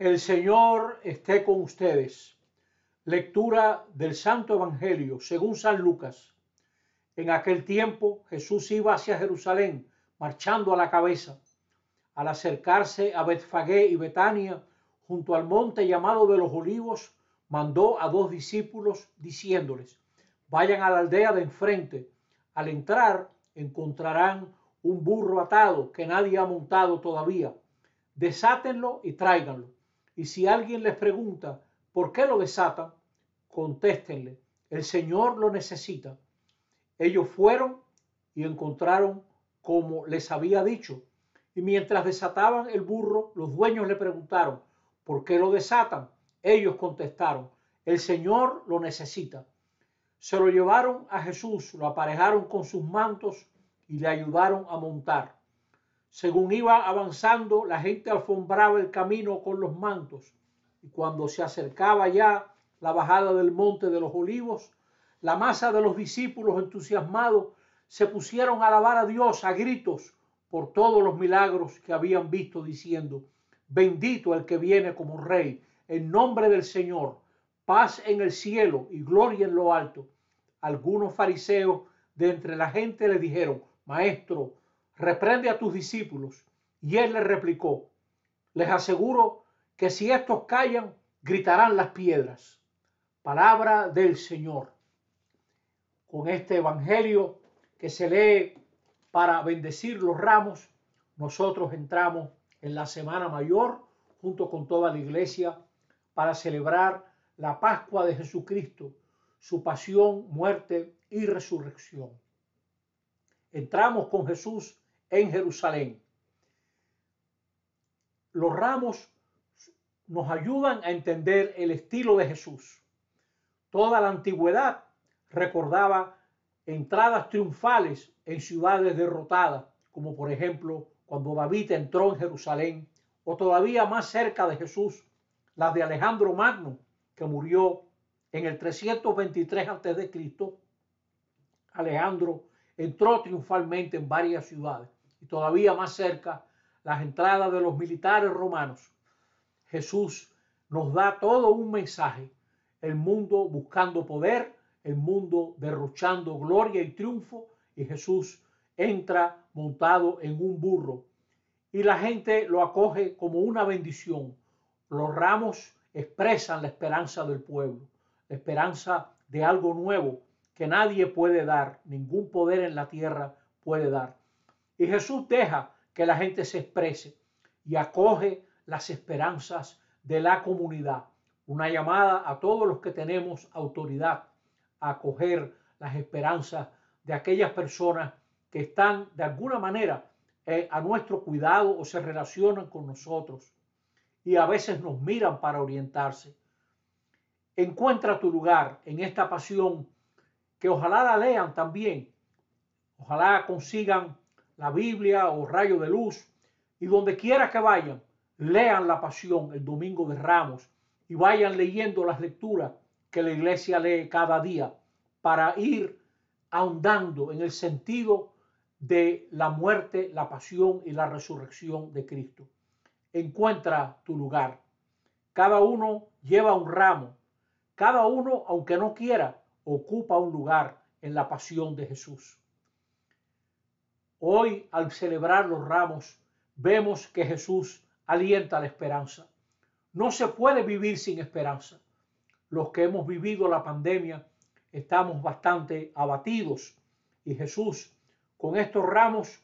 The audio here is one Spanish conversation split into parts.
El Señor esté con ustedes. Lectura del Santo Evangelio según San Lucas. En aquel tiempo Jesús iba hacia Jerusalén, marchando a la cabeza. Al acercarse a Betfagé y Betania, junto al monte llamado de los olivos, mandó a dos discípulos diciéndoles, vayan a la aldea de enfrente. Al entrar encontrarán un burro atado que nadie ha montado todavía. Desátenlo y tráiganlo. Y si alguien les pregunta por qué lo desatan, contéstenle, el Señor lo necesita. Ellos fueron y encontraron como les había dicho. Y mientras desataban el burro, los dueños le preguntaron, ¿por qué lo desatan? Ellos contestaron, el Señor lo necesita. Se lo llevaron a Jesús, lo aparejaron con sus mantos y le ayudaron a montar. Según iba avanzando, la gente alfombraba el camino con los mantos, y cuando se acercaba ya la bajada del monte de los olivos, la masa de los discípulos entusiasmados se pusieron a alabar a Dios a gritos por todos los milagros que habían visto, diciendo, bendito el que viene como rey, en nombre del Señor, paz en el cielo y gloria en lo alto. Algunos fariseos de entre la gente le dijeron, Maestro, reprende a tus discípulos. Y él les replicó, les aseguro que si estos callan, gritarán las piedras. Palabra del Señor. Con este Evangelio que se lee para bendecir los ramos, nosotros entramos en la Semana Mayor junto con toda la iglesia para celebrar la Pascua de Jesucristo, su pasión, muerte y resurrección. Entramos con Jesús en Jerusalén. Los ramos nos ayudan a entender el estilo de Jesús. Toda la antigüedad recordaba entradas triunfales en ciudades derrotadas, como por ejemplo cuando David entró en Jerusalén, o todavía más cerca de Jesús, las de Alejandro Magno, que murió en el 323 a.C. Alejandro entró triunfalmente en varias ciudades y todavía más cerca las entradas de los militares romanos. Jesús nos da todo un mensaje, el mundo buscando poder, el mundo derrochando gloria y triunfo y Jesús entra montado en un burro y la gente lo acoge como una bendición. Los ramos expresan la esperanza del pueblo, la esperanza de algo nuevo que nadie puede dar, ningún poder en la tierra puede dar. Y Jesús deja que la gente se exprese y acoge las esperanzas de la comunidad. Una llamada a todos los que tenemos autoridad a acoger las esperanzas de aquellas personas que están de alguna manera eh, a nuestro cuidado o se relacionan con nosotros y a veces nos miran para orientarse. Encuentra tu lugar en esta pasión que ojalá la lean también. Ojalá consigan la Biblia o rayo de luz y donde quiera que vayan, lean la pasión el domingo de Ramos y vayan leyendo las lecturas que la iglesia lee cada día para ir ahondando en el sentido de la muerte, la pasión y la resurrección de Cristo. Encuentra tu lugar. Cada uno lleva un ramo. Cada uno, aunque no quiera, ocupa un lugar en la pasión de Jesús. Hoy, al celebrar los ramos, vemos que Jesús alienta la esperanza. No se puede vivir sin esperanza. Los que hemos vivido la pandemia estamos bastante abatidos y Jesús con estos ramos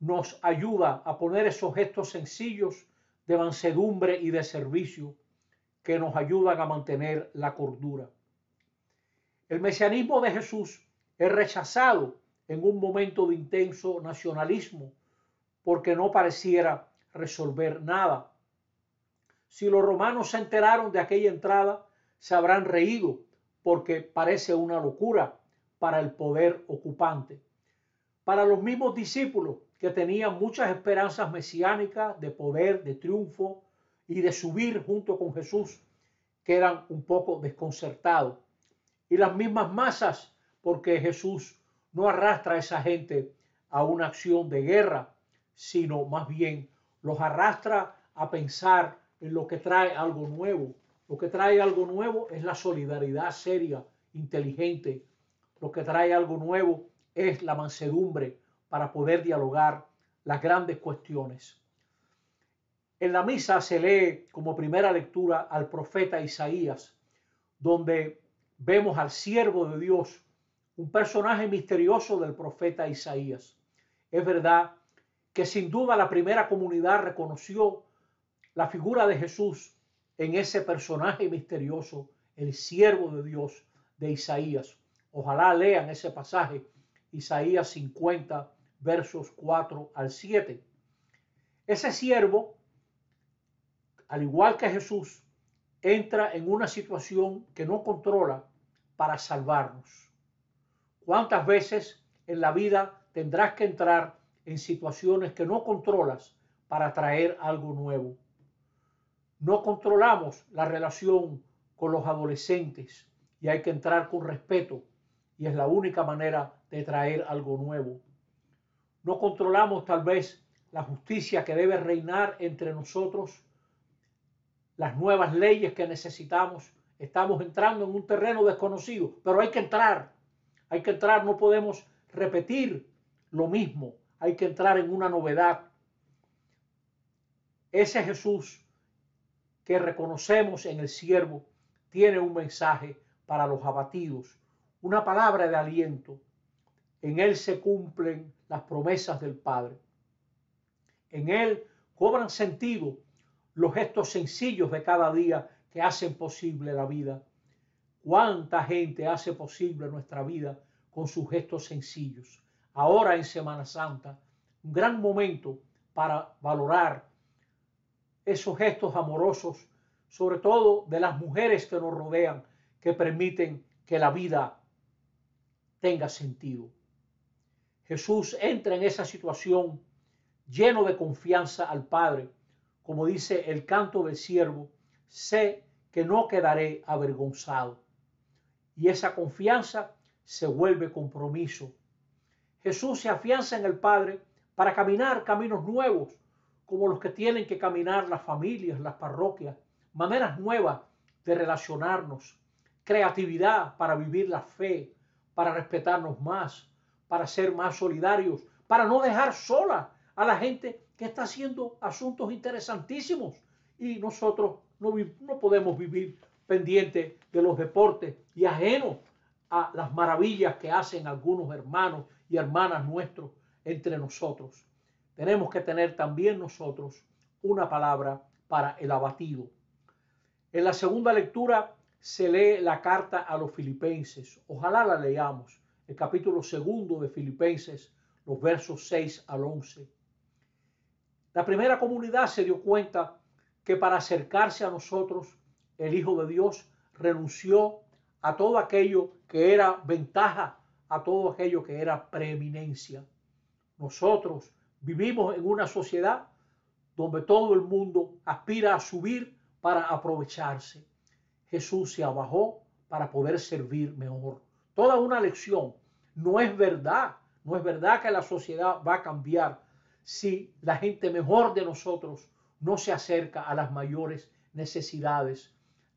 nos ayuda a poner esos gestos sencillos de mansedumbre y de servicio que nos ayudan a mantener la cordura. El mesianismo de Jesús es rechazado en un momento de intenso nacionalismo porque no pareciera resolver nada. Si los romanos se enteraron de aquella entrada, se habrán reído porque parece una locura para el poder ocupante. Para los mismos discípulos que tenían muchas esperanzas mesiánicas de poder, de triunfo y de subir junto con Jesús, que eran un poco desconcertados y las mismas masas, porque Jesús no arrastra a esa gente a una acción de guerra, sino más bien los arrastra a pensar en lo que trae algo nuevo. Lo que trae algo nuevo es la solidaridad seria, inteligente. Lo que trae algo nuevo es la mansedumbre para poder dialogar las grandes cuestiones. En la misa se lee como primera lectura al profeta Isaías, donde vemos al siervo de Dios, un personaje misterioso del profeta Isaías. Es verdad que sin duda la primera comunidad reconoció la figura de Jesús en ese personaje misterioso, el siervo de Dios de Isaías. Ojalá lean ese pasaje, Isaías 50, versos 4 al 7. Ese siervo, al igual que Jesús, entra en una situación que no controla para salvarnos. ¿Cuántas veces en la vida tendrás que entrar en situaciones que no controlas para traer algo nuevo? No controlamos la relación con los adolescentes y hay que entrar con respeto y es la única manera de traer algo nuevo. No controlamos tal vez la justicia que debe reinar entre nosotros, las nuevas leyes que necesitamos. Estamos entrando en un terreno desconocido, pero hay que entrar. Hay que entrar, no podemos repetir lo mismo. Hay que entrar en una novedad. Ese Jesús que reconocemos en el siervo tiene un mensaje para los abatidos, una palabra de aliento. En Él se cumplen las promesas del Padre. En Él cobran sentido los gestos sencillos de cada día que hacen posible la vida. ¿Cuánta gente hace posible nuestra vida con sus gestos sencillos? Ahora en Semana Santa, un gran momento para valorar esos gestos amorosos, sobre todo de las mujeres que nos rodean, que permiten que la vida tenga sentido. Jesús entra en esa situación lleno de confianza al Padre, como dice el canto del siervo, sé que no quedaré avergonzado. Y esa confianza se vuelve compromiso. Jesús se afianza en el Padre para caminar caminos nuevos, como los que tienen que caminar las familias, las parroquias, maneras nuevas de relacionarnos, creatividad para vivir la fe, para respetarnos más, para ser más solidarios, para no dejar sola a la gente que está haciendo asuntos interesantísimos y nosotros no, podemos vivir pendientes de los deportes y ajenos a las maravillas que hacen algunos hermanos y hermanas nuestros entre nosotros. Tenemos que tener también nosotros una palabra para el abatido. En la segunda lectura se lee la carta a los filipenses. Ojalá la leamos. El capítulo segundo de Filipenses, los versos 6 al 11. La primera comunidad se dio cuenta que para acercarse a nosotros, el Hijo de Dios renunció a todo aquello que era ventaja, a todo aquello que era preeminencia. Nosotros vivimos en una sociedad donde todo el mundo aspira a subir para aprovecharse. Jesús se abajó para poder servir mejor. Toda una lección. No es verdad, no es verdad que la sociedad va a cambiar si la gente mejor de nosotros no se acerca a las mayores necesidades.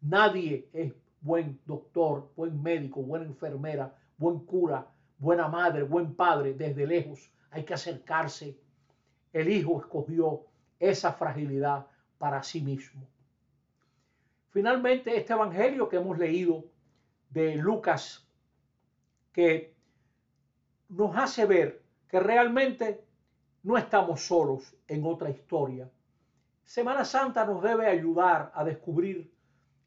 Nadie es buen doctor, buen médico, buena enfermera, buen cura, buena madre, buen padre desde lejos. Hay que acercarse. El Hijo escogió esa fragilidad para sí mismo. Finalmente, este Evangelio que hemos leído de Lucas, que nos hace ver que realmente no estamos solos en otra historia. Semana Santa nos debe ayudar a descubrir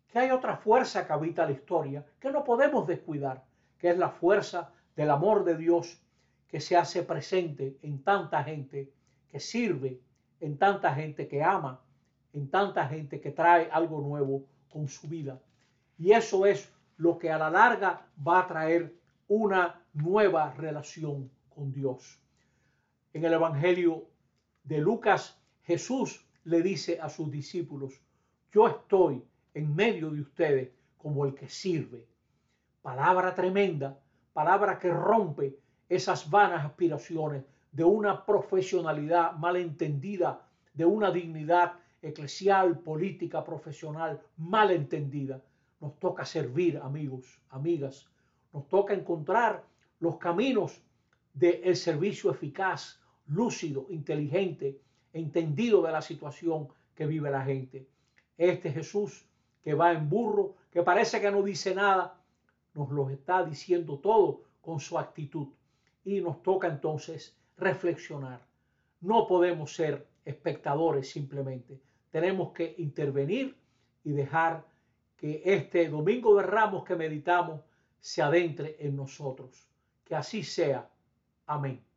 que hay otra fuerza que habita la historia, que no podemos descuidar, que es la fuerza del amor de Dios que se hace presente en tanta gente que sirve, en tanta gente que ama, en tanta gente que trae algo nuevo con su vida. Y eso es lo que a la larga va a traer una nueva relación con Dios. En el Evangelio de Lucas, Jesús le dice a sus discípulos, yo estoy en medio de ustedes como el que sirve. Palabra tremenda, palabra que rompe esas vanas aspiraciones de una profesionalidad malentendida, de una dignidad eclesial, política, profesional, mal entendida. Nos toca servir, amigos, amigas. Nos toca encontrar los caminos del servicio eficaz, lúcido, inteligente, entendido de la situación que vive la gente. Este Jesús que va en burro, que parece que no dice nada, nos lo está diciendo todo con su actitud. Y nos toca entonces reflexionar. No podemos ser espectadores simplemente. Tenemos que intervenir y dejar que este domingo de ramos que meditamos se adentre en nosotros. Que así sea. Amén.